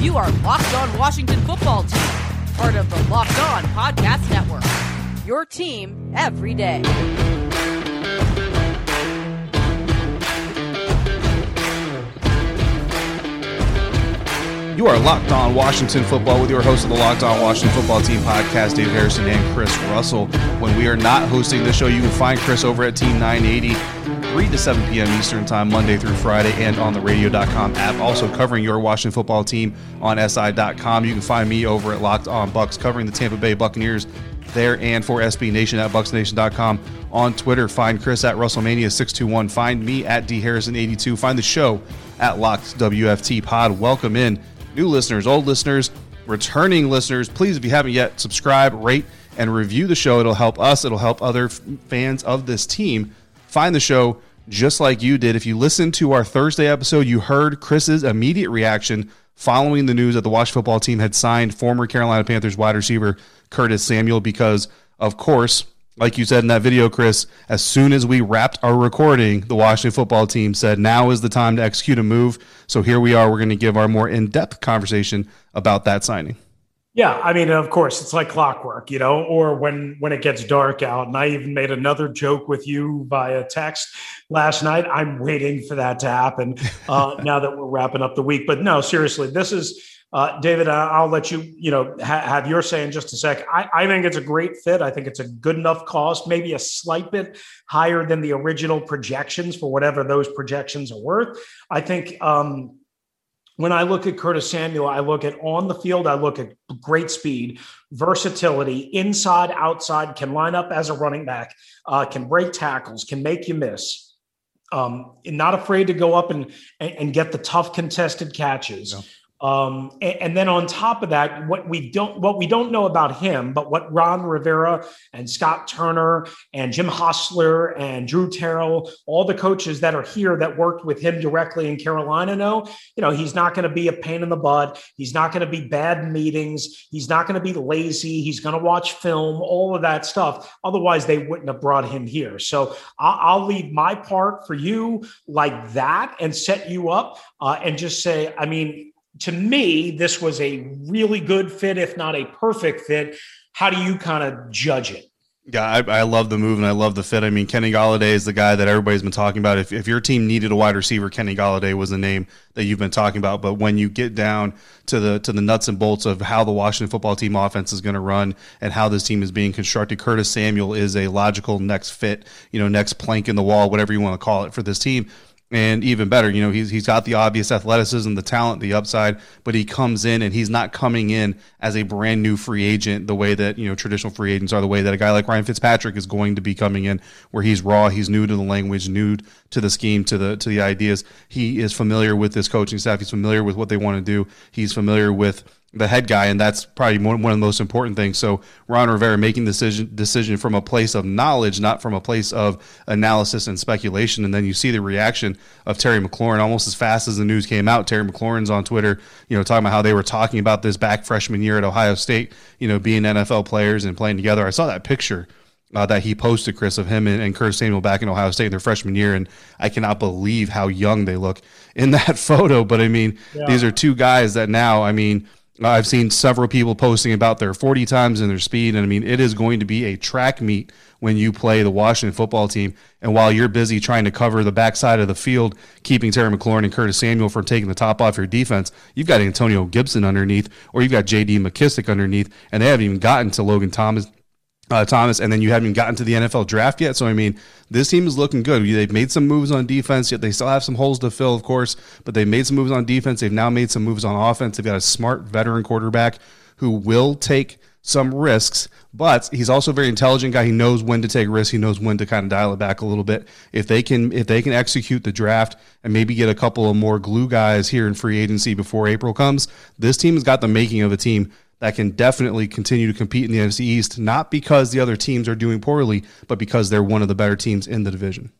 You are Locked On Washington Football Team, part of the Locked On Podcast Network. Your team every day. You are locked on Washington football with your host of the Locked On Washington Football Team podcast, Dave Harrison and Chris Russell. When we are not hosting the show, you can find Chris over at Team 980, 3 to 7 p.m. Eastern Time, Monday through Friday, and on the radio.com app. Also covering your Washington football team on SI.com. You can find me over at Locked On Bucs, covering the Tampa Bay Buccaneers there and for SB Nation at BucsNation.com. On Twitter, find Chris at Russellmania621. Find me at D Harrison82. Find the show at Locked WFT Pod. Welcome in new listeners, old listeners, returning listeners. Please, if you haven't yet, subscribe, rate, and review the show. It'll help us, it'll help other f- fans of this team find the show just like you did. If you listened to our Thursday episode, you heard Chris's immediate reaction following the news that the Washington football team had signed former Carolina Panthers wide receiver Curtis Samuel because, of course, like you said in that video, Chris, as soon as we wrapped our recording, the Washington football team said, now is the time to execute a move. So here we are. We're going to give our more in depth conversation about that signing. Yeah, I mean, of course, it's like clockwork, you know, or when when it gets dark out. And I even made another joke with you via text last night. I'm waiting for that to happen uh, now that we're wrapping up the week. But no, seriously, this is uh, David, I'll let you, you know, ha- have your say in just a sec. I, I think it's a great fit. I think it's a good enough cost, maybe a slight bit higher than the original projections for whatever those projections are worth. I think um, when I look at Curtis Samuel, I look at on the field, I look at great speed, versatility, inside, outside, can line up as a running back, uh, can break tackles, can make you miss. Um, not afraid to go up and, and, and get the tough contested catches. Yeah. Um, and, and, then on top of that, what we don't what we don't know about him, but what Ron Rivera and Scott Turner and Jim Hostler and Drew Terrell, all the coaches that are here that worked with him directly in Carolina know, you know, he's not going to be a pain in the butt. He's not going to be bad meetings. He's not going to be lazy. He's going to watch film, all of that stuff. Otherwise, they wouldn't have brought him here. So I'll, I'll leave my part for you like that and set you up uh, and just say, I mean, to me, this was a really good fit, if not a perfect fit. How do you kind of judge it? Yeah, I, I, love the move and I love the fit. I mean, Kenny Golladay is the guy that everybody's been talking about. If, if your team needed a wide receiver, Kenny Golladay was the name that you've been talking about. But when you get down to the to the nuts and bolts of how the Washington football team offense is going to run and how this team is being constructed, Curtis Samuel is a logical next fit, you know, next plank in the wall, whatever you want to call it for this team. And even better, you know, he's he's got the obvious athleticism, the talent, the upside, but he comes in and he's not coming in as a brand new free agent the way that, you know, traditional free agents are, the way that a guy like Ryan Fitzpatrick is going to be coming in, where he's raw, he's new to the language, new to the scheme, to the to the ideas. He is familiar with this coaching staff, he's familiar with what they want to do, he's familiar with the head guy, and that's probably one, one of the most important things. So Ron Rivera making the decision decision from a place of knowledge, not from a place of analysis and speculation. And then you see the reaction of Terry McLaurin almost as fast as the news came out. Terry McLaurin's on Twitter, you know, talking about how they were talking about this back freshman year at Ohio State, you know, being NFL players and playing together. I saw that picture. Uh, that he posted, Chris, of him and, and Curtis Samuel back in Ohio State in their freshman year, and I cannot believe how young they look in that photo. But I mean, yeah. these are two guys that now, I mean, I've seen several people posting about their 40 times and their speed. And I mean, it is going to be a track meet when you play the Washington football team. And while you're busy trying to cover the backside of the field, keeping Terry McLaurin and Curtis Samuel from taking the top off your defense, you've got Antonio Gibson underneath, or you've got J.D. McKissic underneath, and they haven't even gotten to Logan Thomas uh, Thomas, and then you haven't gotten to the NFL draft yet. So I mean, this team is looking good. They've made some moves on defense, yet they still have some holes to fill, of course. But they've made some moves on defense. They've now made some moves on offense. They've got a smart veteran quarterback who will take some risks, but he's also a very intelligent guy. He knows when to take risks. He knows when to kind of dial it back a little bit. If they can, if they can execute the draft and maybe get a couple of more glue guys here in free agency before April comes, this team has got the making of a team that can definitely continue to compete in the NFC East, not because the other teams are doing poorly, but because they're one of the better teams in the division.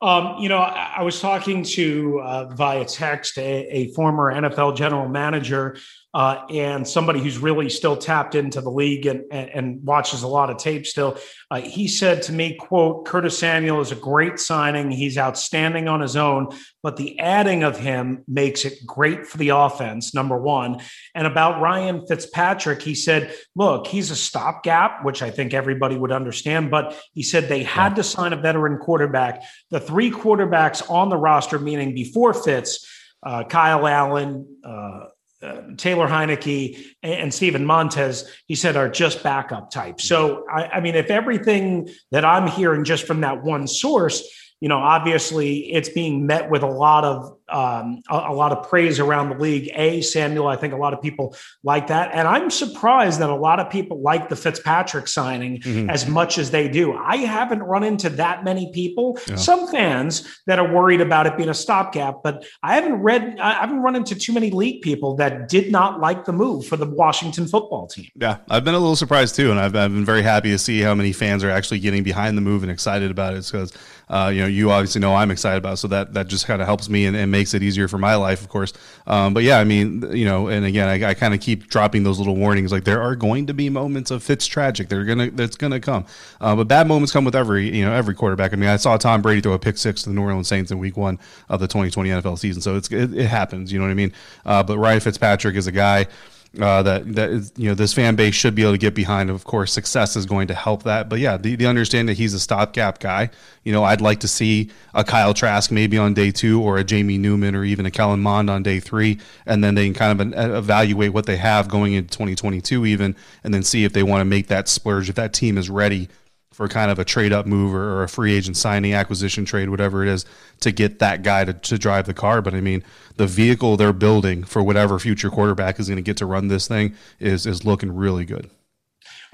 Um, you know, I, I, was talking to uh, via text a, a, former NFL general manager uh, and somebody who's really still tapped into the league and, and, and watches a lot of tape still. Uh, he said to me, "quote Curtis Samuel is a great signing. He's outstanding on his own, but the adding of him makes it great for the offense." Number one, and about Ryan Fitzpatrick, he said, "Look, he's a stopgap, which I think everybody would understand, but he said they had to sign a veteran quarterback. The three quarterbacks on the roster, meaning before Fitz." Uh, Kyle Allen, uh, uh, Taylor Heinicke and Steven Montez, he said, are just backup types. So, I, I, mean, if everything that I'm hearing just from that one source, you know, obviously it's being met with a lot of um, a, a, lot of praise around the league. A Samuel, I think a lot of people like that, and I'm surprised that a lot of people like the Fitzpatrick signing mm-hmm. as much as they do. I haven't run into that many people. Yeah. Some fans that are worried about it being a stopgap, but I haven't read, I haven't run into too many league people that did not like the move for the Washington football team. Yeah, I've been a little surprised too, and I've, I've been very happy to see how many fans are actually getting behind the move and excited about it because uh, you know you obviously know I'm excited about, so that that just kind of helps me and, and makes it easier for my life, of course. Um, but yeah, I mean, you know, and again, I, I kind of keep dropping those little warnings. Like there are going to be moments of Fitz tragic. They're gonna that's gonna come. Uh, but bad moments come with every you know every quarterback. I mean, I saw Tom Brady throw a pick six to the New Orleans Saints in Week One of the 2020 NFL season. So it's it, it happens. You know what I mean? Uh, but Ryan Fitzpatrick is a guy uh, that that is, you know this fan base should be able to get behind. Of course, success is going to help that. But yeah, the, the understand that he's a stopgap guy. You know, I'd like to see a Kyle Trask maybe on day two, or a Jamie Newman, or even a Kellen Mond on day three, and then they can kind of evaluate what they have going into 2022, even, and then see if they want to make that splurge if that team is ready for kind of a trade up move or, a free agent signing, acquisition trade, whatever it is, to get that guy to, to drive the car. But I mean, the vehicle they're building for whatever future quarterback is going to get to run this thing is is looking really good.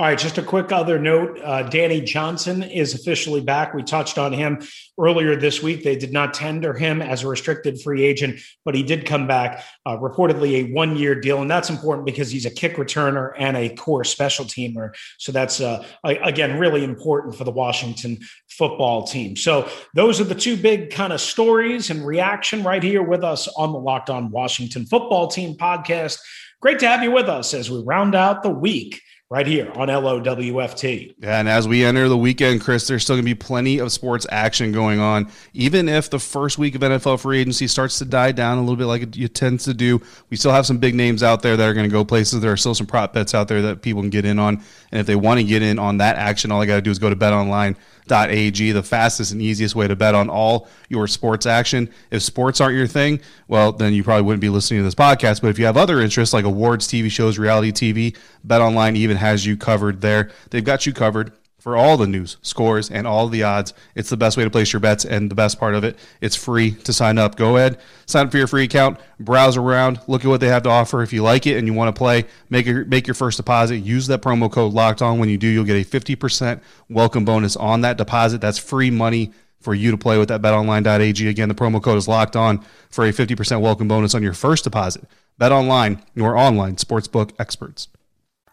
All right, just a quick other note. Uh, Danny Johnson is officially back. We touched on him earlier this week. They did not tender him as a restricted free agent, but he did come back, uh, reportedly a one year deal. And that's important because he's a kick returner and a core special teamer. So that's, uh, again, really important for the Washington football team. So those are the two big kind of stories and reaction right here with us on the Locked On Washington Football Team podcast. Great to have you with us as we round out the week right here on LOWFT. Yeah, and as we enter the weekend, Chris, there's still going to be plenty of sports action going on. Even if the first week of NFL free agency starts to die down a little bit like it, tends to do, we still have some big names out there that are going to go places. There are still some prop bets out there that people can get in on. And if they want to get in on that action, all I got to do is go to BetOnline.ag, the fastest and easiest way to bet on all your sports action. If sports aren't your thing, well, then you probably wouldn't be listening to this podcast. But if you have other interests like awards, TV shows, reality TV, BetOnline even has you covered there. They've got you covered for all the news, scores, and all the odds. It's the best way to place your bets, and the best part of it, it's free to sign up. Go ahead, sign up for your free account, browse around, look at what they have to offer. If you like it and you want to play, make your make your first deposit. Use that promo code Locked On. When you do, you'll get a fifty percent welcome bonus on that deposit. That's free money for you to play with that BetOnline.ag. Again, the promo code is Locked On for a fifty percent welcome bonus on your first deposit. BetOnline, your online sportsbook experts.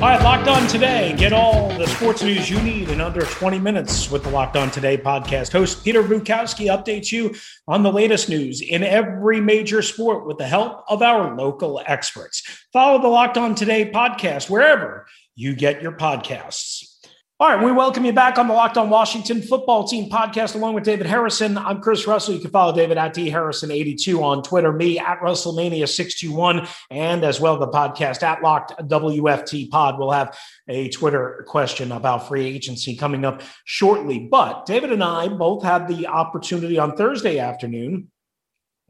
All right, Locked On Today. Get all the sports news you need in under 20 minutes with the Locked On Today podcast. Host Peter Bukowski updates you on the latest news in every major sport with the help of our local experts. Follow the Locked On Today podcast wherever you get your podcasts. All right, we welcome you back on the Locked On Washington Football Team podcast, along with David Harrison. I'm Chris Russell. You can follow David at D Harrison82 on Twitter, me at Russellmania621, and as well the podcast at Locked WFT Pod. We'll have a Twitter question about free agency coming up shortly. But David and I both had the opportunity on Thursday afternoon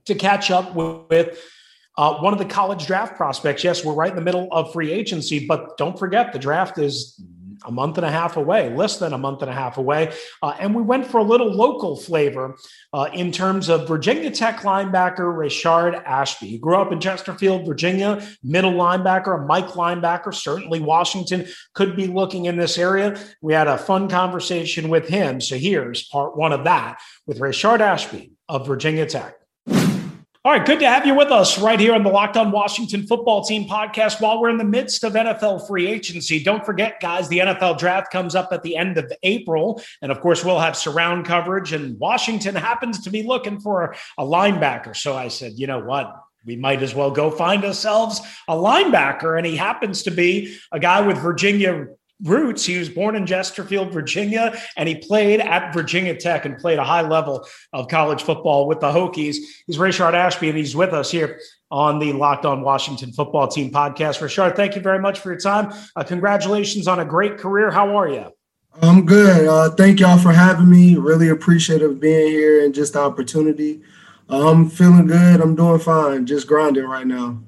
to catch up with. Uh, one of the college draft prospects. Yes, we're right in the middle of free agency, but don't forget the draft is a month and a half away, less than a month and a half away. Uh, and we went for a little local flavor uh, in terms of Virginia Tech linebacker Rayshard Ashby. He grew up in Chesterfield, Virginia, middle linebacker, a Mike linebacker. Certainly, Washington could be looking in this area. We had a fun conversation with him. So here's part one of that with Rayshard Ashby of Virginia Tech. All right, good to have you with us right here on the Locked On Washington Football Team podcast while we're in the midst of NFL free agency. Don't forget, guys, the NFL draft comes up at the end of April. And of course, we'll have surround coverage. And Washington happens to be looking for a linebacker. So I said, you know what? We might as well go find ourselves a linebacker. And he happens to be a guy with Virginia roots. He was born in Chesterfield, Virginia, and he played at Virginia Tech and played a high level of college football with the Hokies. He's Rayshard Ashby, and he's with us here on the Locked On Washington Football Team podcast. Rayshard, thank you very much for your time. Uh, congratulations on a great career. How are you? I'm good. Uh, thank y'all for having me. Really appreciative being here and just the opportunity. Uh, I'm feeling good. I'm doing fine. Just grinding right now.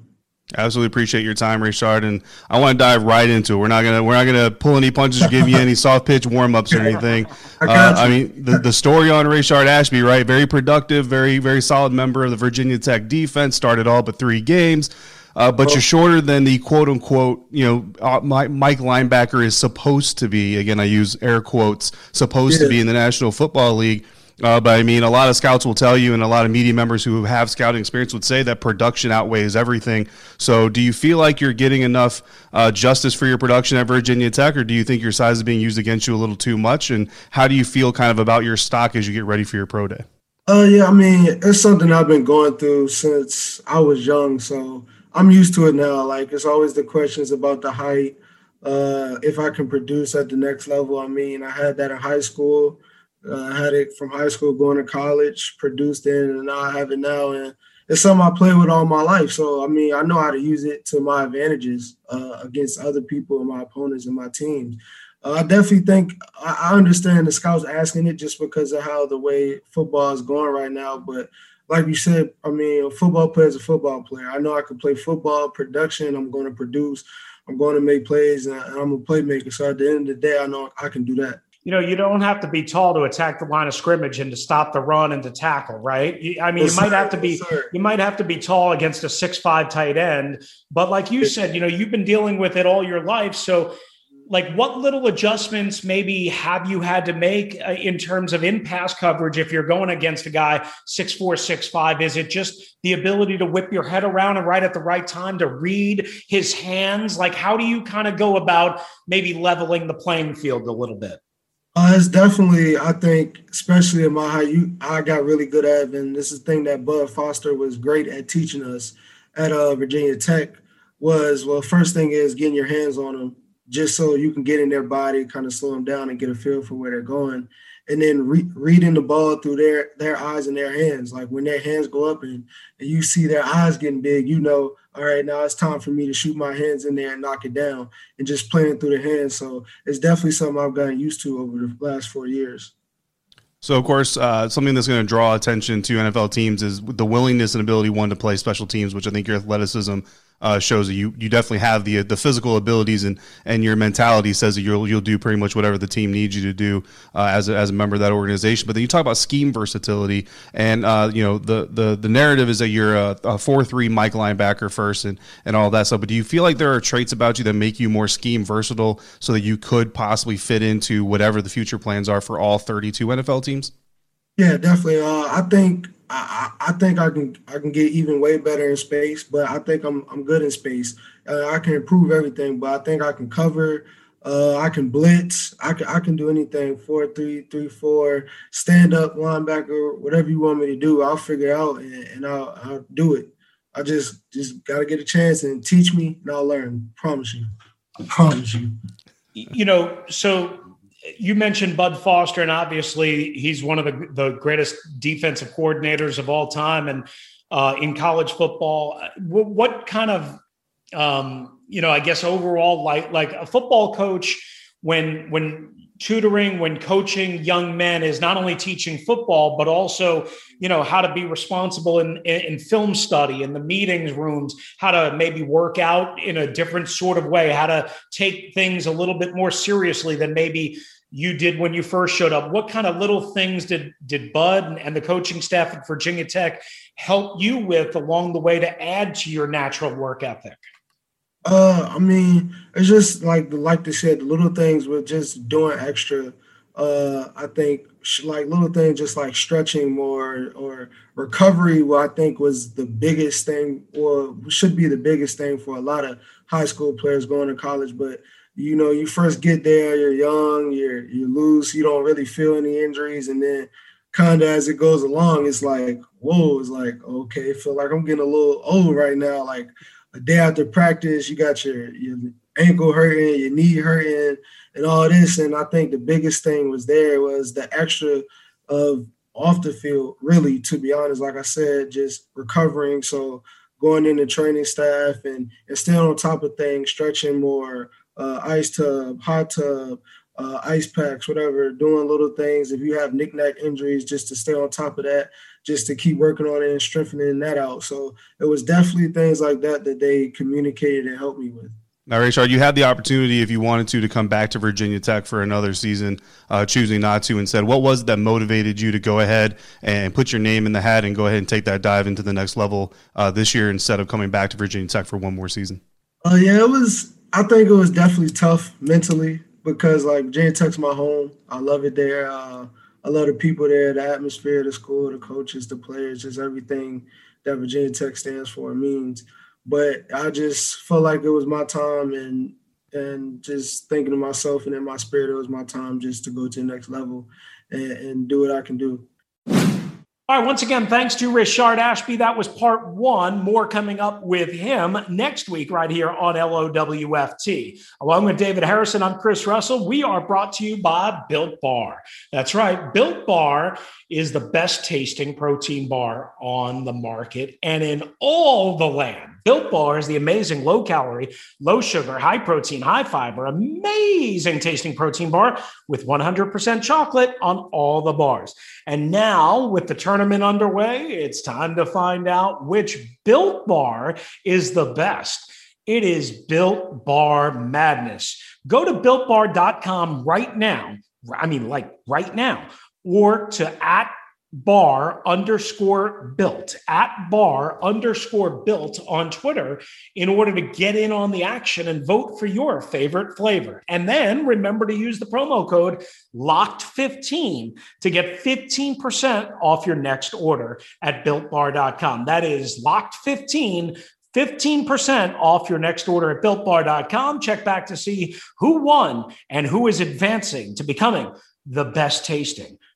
Absolutely appreciate your time, Rayshard, and I want to dive right into it. We're not gonna we're not gonna pull any punches or give you any soft pitch warm ups or anything. Uh, I mean, the, the story on Rayshard Ashby, right? Very productive, very very solid member of the Virginia Tech defense. Started all but three games, uh, but you're shorter than the quote unquote you know uh, Mike linebacker is supposed to be. Again, I use air quotes supposed yeah. to be in the National Football League. Uh, but I mean, a lot of scouts will tell you, and a lot of media members who have scouting experience would say that production outweighs everything. So, do you feel like you're getting enough uh, justice for your production at Virginia Tech, or do you think your size is being used against you a little too much? And how do you feel kind of about your stock as you get ready for your pro day? Uh, yeah, I mean, it's something I've been going through since I was young, so I'm used to it now. Like, it's always the questions about the height, uh, if I can produce at the next level. I mean, I had that in high school. Uh, I had it from high school going to college, produced it, and now I have it now. And it's something I play with all my life. So, I mean, I know how to use it to my advantages uh, against other people and my opponents and my teams. Uh, I definitely think I, I understand the scouts asking it just because of how the way football is going right now. But like you said, I mean, a football player is a football player. I know I can play football, production, I'm going to produce, I'm going to make plays, and I'm a playmaker. So at the end of the day, I know I can do that you know, you don't have to be tall to attack the line of scrimmage and to stop the run and to tackle, right? I mean, yes, you might have to be yes, you might have to be tall against a six five tight end, but like you said, you know, you've been dealing with it all your life, so like what little adjustments maybe have you had to make uh, in terms of in pass coverage if you're going against a guy six four six five? Is it just the ability to whip your head around and right at the right time to read his hands? Like how do you kind of go about maybe leveling the playing field a little bit uh, it's definitely, I think, especially in my high, you, I got really good at, and this is the thing that Bud Foster was great at teaching us at uh, Virginia Tech was, well, first thing is getting your hands on them just so you can get in their body, kind of slow them down and get a feel for where they're going and then re- reading the ball through their their eyes and their hands. Like when their hands go up and, and you see their eyes getting big, you know, all right, now it's time for me to shoot my hands in there and knock it down, and just playing through the hands. So it's definitely something I've gotten used to over the last four years. So, of course, uh, something that's going to draw attention to NFL teams is the willingness and ability one to play special teams, which I think your athleticism uh, shows that you you definitely have the the physical abilities and and your mentality says that you'll you'll do pretty much whatever the team needs you to do uh, as a, as a member of that organization. But then you talk about scheme versatility, and uh, you know the the the narrative is that you're a, a four three Mike linebacker first and and all that stuff. But do you feel like there are traits about you that make you more scheme versatile so that you could possibly fit into whatever the future plans are for all 32 NFL teams? Yeah, definitely. Uh, I think I, I think I can I can get even way better in space, but I think I'm I'm good in space. Uh, I can improve everything, but I think I can cover. Uh, I can blitz. I can I can do anything. Four three three four, stand up linebacker, whatever you want me to do, I'll figure out and, and I'll I'll do it. I just just gotta get a chance and teach me, and I'll learn. Promise you. I promise you. You know, so you mentioned Bud Foster, and obviously he's one of the, the greatest defensive coordinators of all time. And uh, in college football, what, what kind of, um, you know, I guess overall, like like a football coach, when when tutoring when coaching young men is not only teaching football but also you know how to be responsible in, in, in, film study in the meetings rooms how to maybe work out in a different sort of way how to take things a little bit more seriously than maybe you did when you first showed up. What kind of little things did did bud and the coaching staff at virginia tech help you with along the way to add to your natural work ethic uh, I mean, it's just like like they said, the little things with just doing extra. Uh, I think like little things, just like stretching more or recovery. What I think was the biggest thing, or should be the biggest thing for a lot of high school players going to college. But you know, you first get there, you're young, you're you're loose, you don't really feel any injuries, and then kind of as it goes along, it's like, whoa, it's like, okay, I feel like I'm getting a little old right now. Like a day after practice, you got your your ankle hurting, your knee hurting, and all this. And I think the biggest thing was there was the extra of off the field, really, to be honest, like I said, just recovering. So going into training staff and, and staying on top of things, stretching more, uh, ice tub, hot tub, uh, ice packs, whatever, doing little things. If you have knick-knack injuries, just to stay on top of that just to keep working on it and strengthening that out. So it was definitely things like that that they communicated and helped me with. Now, Rayshard, you had the opportunity, if you wanted to, to come back to Virginia Tech for another season, uh, choosing not to. Instead, what was it that motivated you to go ahead and put your name in the hat and go ahead and take that dive into the next level uh, this year instead of coming back to Virginia Tech for one more season? Uh, yeah, it was. I think it was definitely tough mentally because like Virginia Tech's my home. I love it there. Uh, I love the people there, the atmosphere, the school, the coaches, the players, just everything that Virginia Tech stands for means. But I just felt like it was my time and and just thinking to myself and in my spirit, it was my time just to go to the next level and, and do what I can do. All right, once again, thanks to Rayshard Ashby. That was part one. More coming up with him next week, right here on LOWFT. Along with David Harrison, I'm Chris Russell. We are brought to you by Built Bar. That's right, Built Bar is the best tasting protein bar on the market and in all the land. Built Bar is the amazing low calorie, low sugar, high protein, high fiber, amazing tasting protein bar with 100% chocolate on all the bars. And now, with the tournament underway, it's time to find out which Built Bar is the best. It is Built Bar Madness. Go to builtbar.com right now. I mean, like right now or to at bar underscore built at bar underscore built on Twitter in order to get in on the action and vote for your favorite flavor. And then remember to use the promo code locked15 to get 15% off your next order at builtbar.com. That is locked15 15% off your next order at builtbar.com. Check back to see who won and who is advancing to becoming the best tasting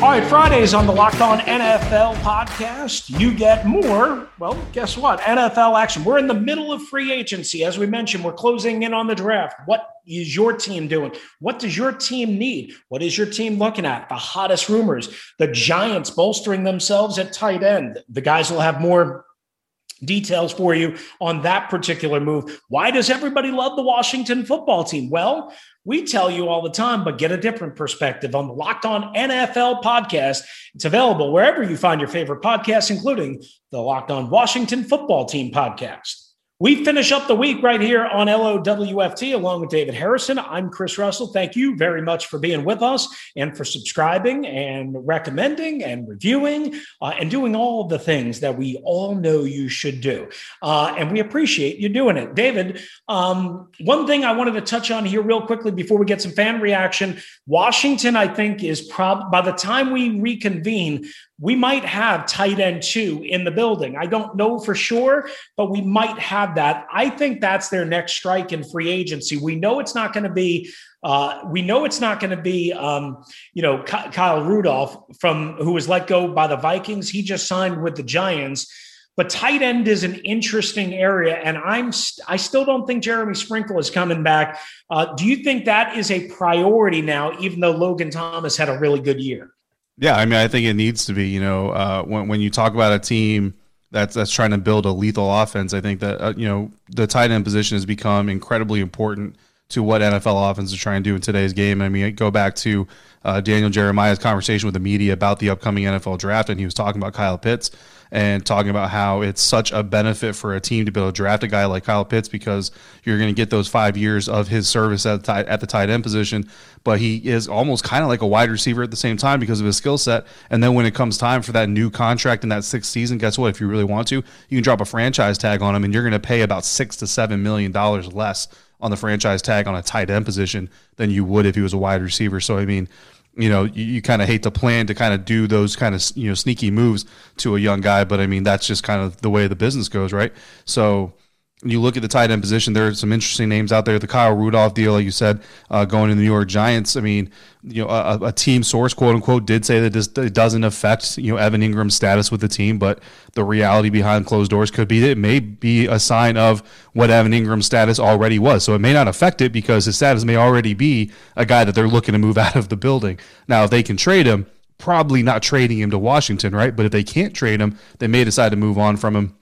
All right, Fridays on the Locked On NFL podcast, you get more. Well, guess what? NFL action. We're in the middle of free agency. As we mentioned, we're closing in on the draft. What is your team doing? What does your team need? What is your team looking at? The hottest rumors. The Giants bolstering themselves at tight end. The guys will have more details for you on that particular move. Why does everybody love the Washington football team? Well, we tell you all the time, but get a different perspective on the Locked On NFL podcast. It's available wherever you find your favorite podcasts, including the Locked On Washington Football Team podcast. We finish up the week right here on LOWFT along with David Harrison. I'm Chris Russell. Thank you very much for being with us and for subscribing and recommending and reviewing uh, and doing all the things that we all know you should do. Uh, and we appreciate you doing it. David, um, one thing I wanted to touch on here real quickly before we get some fan reaction Washington, I think, is prob by the time we reconvene, we might have tight end two in the building. I don't know for sure, but we might have that. I think that's their next strike in free agency. We know it's not going to be. Uh, we know it's not going to be, um, you know, Kyle Rudolph from who was let go by the Vikings. He just signed with the Giants. But tight end is an interesting area, and I'm I still don't think Jeremy Sprinkle is coming back. Uh, do you think that is a priority now, even though Logan Thomas had a really good year? Yeah, I mean, I think it needs to be. You know, uh, when when you talk about a team that's that's trying to build a lethal offense, I think that uh, you know the tight end position has become incredibly important to what NFL offenses are trying to do in today's game. I mean, go back to uh, Daniel Jeremiah's conversation with the media about the upcoming NFL draft, and he was talking about Kyle Pitts and talking about how it's such a benefit for a team to be able to draft a guy like Kyle Pitts because you're going to get those five years of his service at the, tight, at the tight end position. But he is almost kind of like a wide receiver at the same time because of his skill set. And then when it comes time for that new contract in that sixth season, guess what? If you really want to, you can drop a franchise tag on him and you're going to pay about six to seven million dollars less on the franchise tag on a tight end position than you would if he was a wide receiver. So I mean, you know, you, you kind of hate to plan to kind of do those kind of you know sneaky moves to a young guy, but I mean that's just kind of the way the business goes, right? So you look at the tight end position, there are some interesting names out there. The Kyle Rudolph deal, like you said, uh, going to the New York Giants. I mean, you know, a, a, team source, quote unquote, did say that this it doesn't affect you know Evan Engram's status with the team, but the reality behind closed doors could be that it may be a sign of what Evan Engram's status already was. So it may not affect it because his status may already be a guy that they're looking to move out of the building. Now, if they can trade him, probably not trading him to Washington, right? But if they can't trade him, they may decide to move on from him.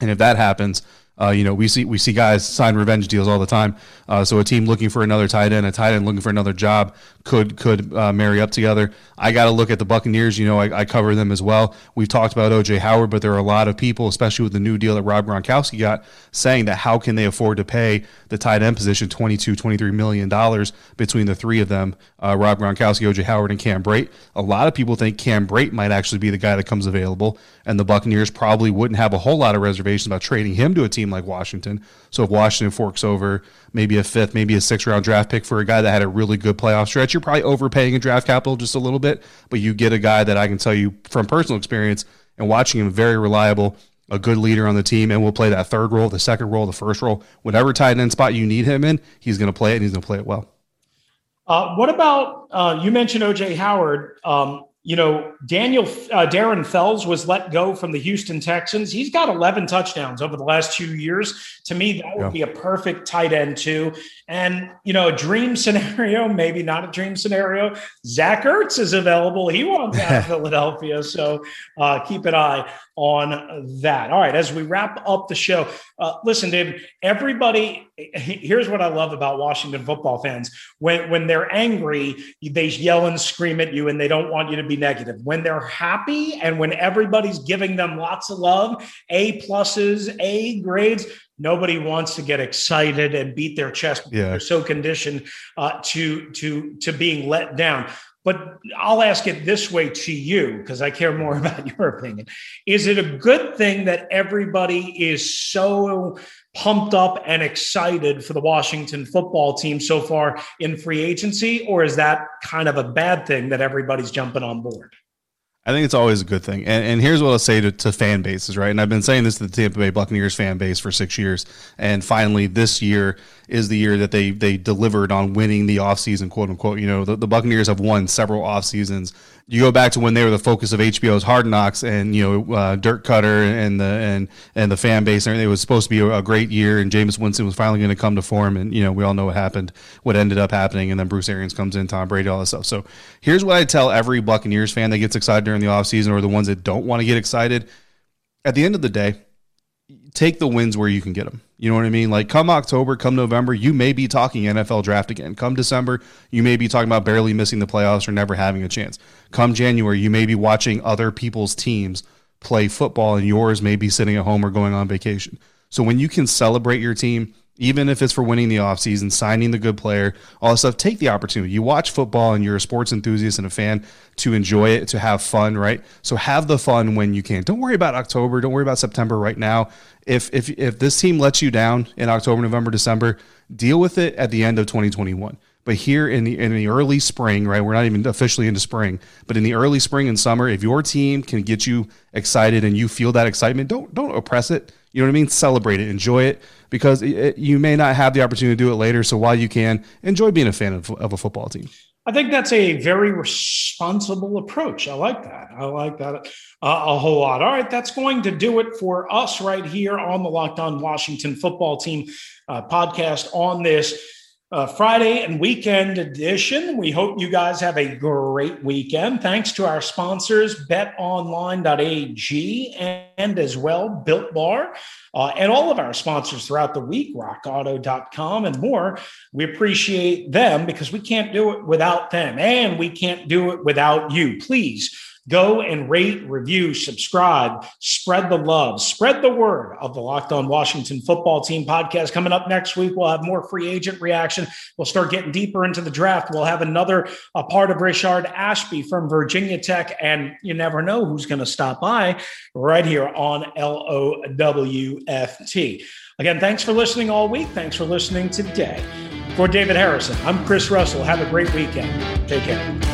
And if that happens, uh, you know, we see we see guys sign revenge deals all the time. Uh, so a team looking for another tight end, a tight end looking for another job, could could uh, marry up together. I got to look at the Buccaneers. You know, I, I, cover them as well. We've talked about OJ Howard, but there are a lot of people, especially with the new deal that Rob Gronkowski got, saying that how can they afford to pay the tight end position 22, 23 million dollars between the three of them, uh, Rob Gronkowski, OJ Howard, and Cam Brate. A lot of people think Cam Brate might actually be the guy that comes available, and the Buccaneers probably wouldn't have a whole lot of reservations about trading him to a team team like Washington. So if Washington forks over maybe a fifth, maybe a sixth round draft pick for a guy that had a really good playoff stretch, you're probably overpaying in draft capital just a little bit. But you get a guy that I can tell you from personal experience and watching him very reliable, a good leader on the team, and will play that third role, the second role, the first role, whatever tight end spot you need him in, he's going to play it and he's going to play it well. Uh, what about uh, you mentioned OJ Howard? Um, you know, Daniel uh, Darren Fells was let go from the Houston Texans. He's got 11 touchdowns over the last two years. To me, that would yeah. be a perfect tight end too. And you know, a dream scenario, maybe not a dream scenario. Zach Ertz is available. He wants out of Philadelphia, so uh, keep an eye on that. All right, as we wrap up the show, uh, listen, David. Everybody, here's what I love about Washington football fans: when when they're angry, they yell and scream at you, and they don't want you to be negative. When they're happy, and when everybody's giving them lots of love, A pluses, A grades, nobody wants to get excited and beat their chest yeah. they're so conditioned uh, to to to being let down but I'll ask it this way to you because I care more about your opinion. Is it a good thing that everybody is so pumped up and excited for the Washington football team so far in free agency? Or is that kind of a bad thing that everybody's jumping on board? I think it's always a good thing. And, and here's what I'll say to, to, fan bases, right? And I've been saying this to the Tampa Bay Buccaneers fan base for six years. And finally, this year is the year that they they delivered on winning the offseason, quote unquote. You know, the, the Buccaneers have won several off seasons you go back to when they were the focus of HBO's Hard Knocks, and you know uh, Dirk Koetter and the and and the fan base. And it was supposed to be a, great year, and Jameis Winston was finally going to come to form. And you know we all know what happened, what ended up happening, and then Bruce Arians comes in, Tom Brady, all this stuff. So here's what I tell every Buccaneers fan that gets excited during the offseason, or the ones that don't want to get excited. At the end of the day, take the wins where you can get them. You know what I mean? Like come October, come November, you may be talking NFL draft again. Come December, you may be talking about barely missing the playoffs or never having a chance. Come January, you may be watching other people's teams play football and yours may be sitting at home or going on vacation. So when you can celebrate your team, even if it's for winning the offseason, signing the good player, all that stuff, take the opportunity. You watch football and you're a sports enthusiast and a fan to enjoy it, to have fun, right? So have the fun when you can. Don't worry about October. Don't worry about September right now. If if if this team lets you down in October, November, December, deal with it at the end of 2021. But here in the in the early spring, right? We're not even officially into spring, but in the early spring and summer, if your team can get you excited and you feel that excitement, don't don't oppress it. You know what I mean? Celebrate it, enjoy it, because it, you may not have the opportunity to do it later. So while you can, enjoy being a fan of, of a football team. I think that's a very responsible approach. I like that. I like that uh, a whole lot. All right, that's going to do it for us right here on the Locked On Washington Football Team uh, podcast on this uh, Friday and weekend edition. We hope you guys have a great weekend. Thanks to our sponsors, betonline.ag and as well, Built Bar, uh, and all of our sponsors throughout the week, rockauto.com and more. We appreciate them because we can't do it without them and we can't do it without you. Please Go and rate, review, subscribe, spread the love, spread the word of the Locked On Washington Football Team podcast. Coming up next week, we'll have more free agent reaction. We'll start getting deeper into the draft. We'll have another a part of Richard Ashby from Virginia Tech, and you never know who's going to stop by right here on LOWFT. Again, thanks for listening all week. Thanks for listening today. For David Harrison, I'm Chris Russell. Have a great weekend. Take care.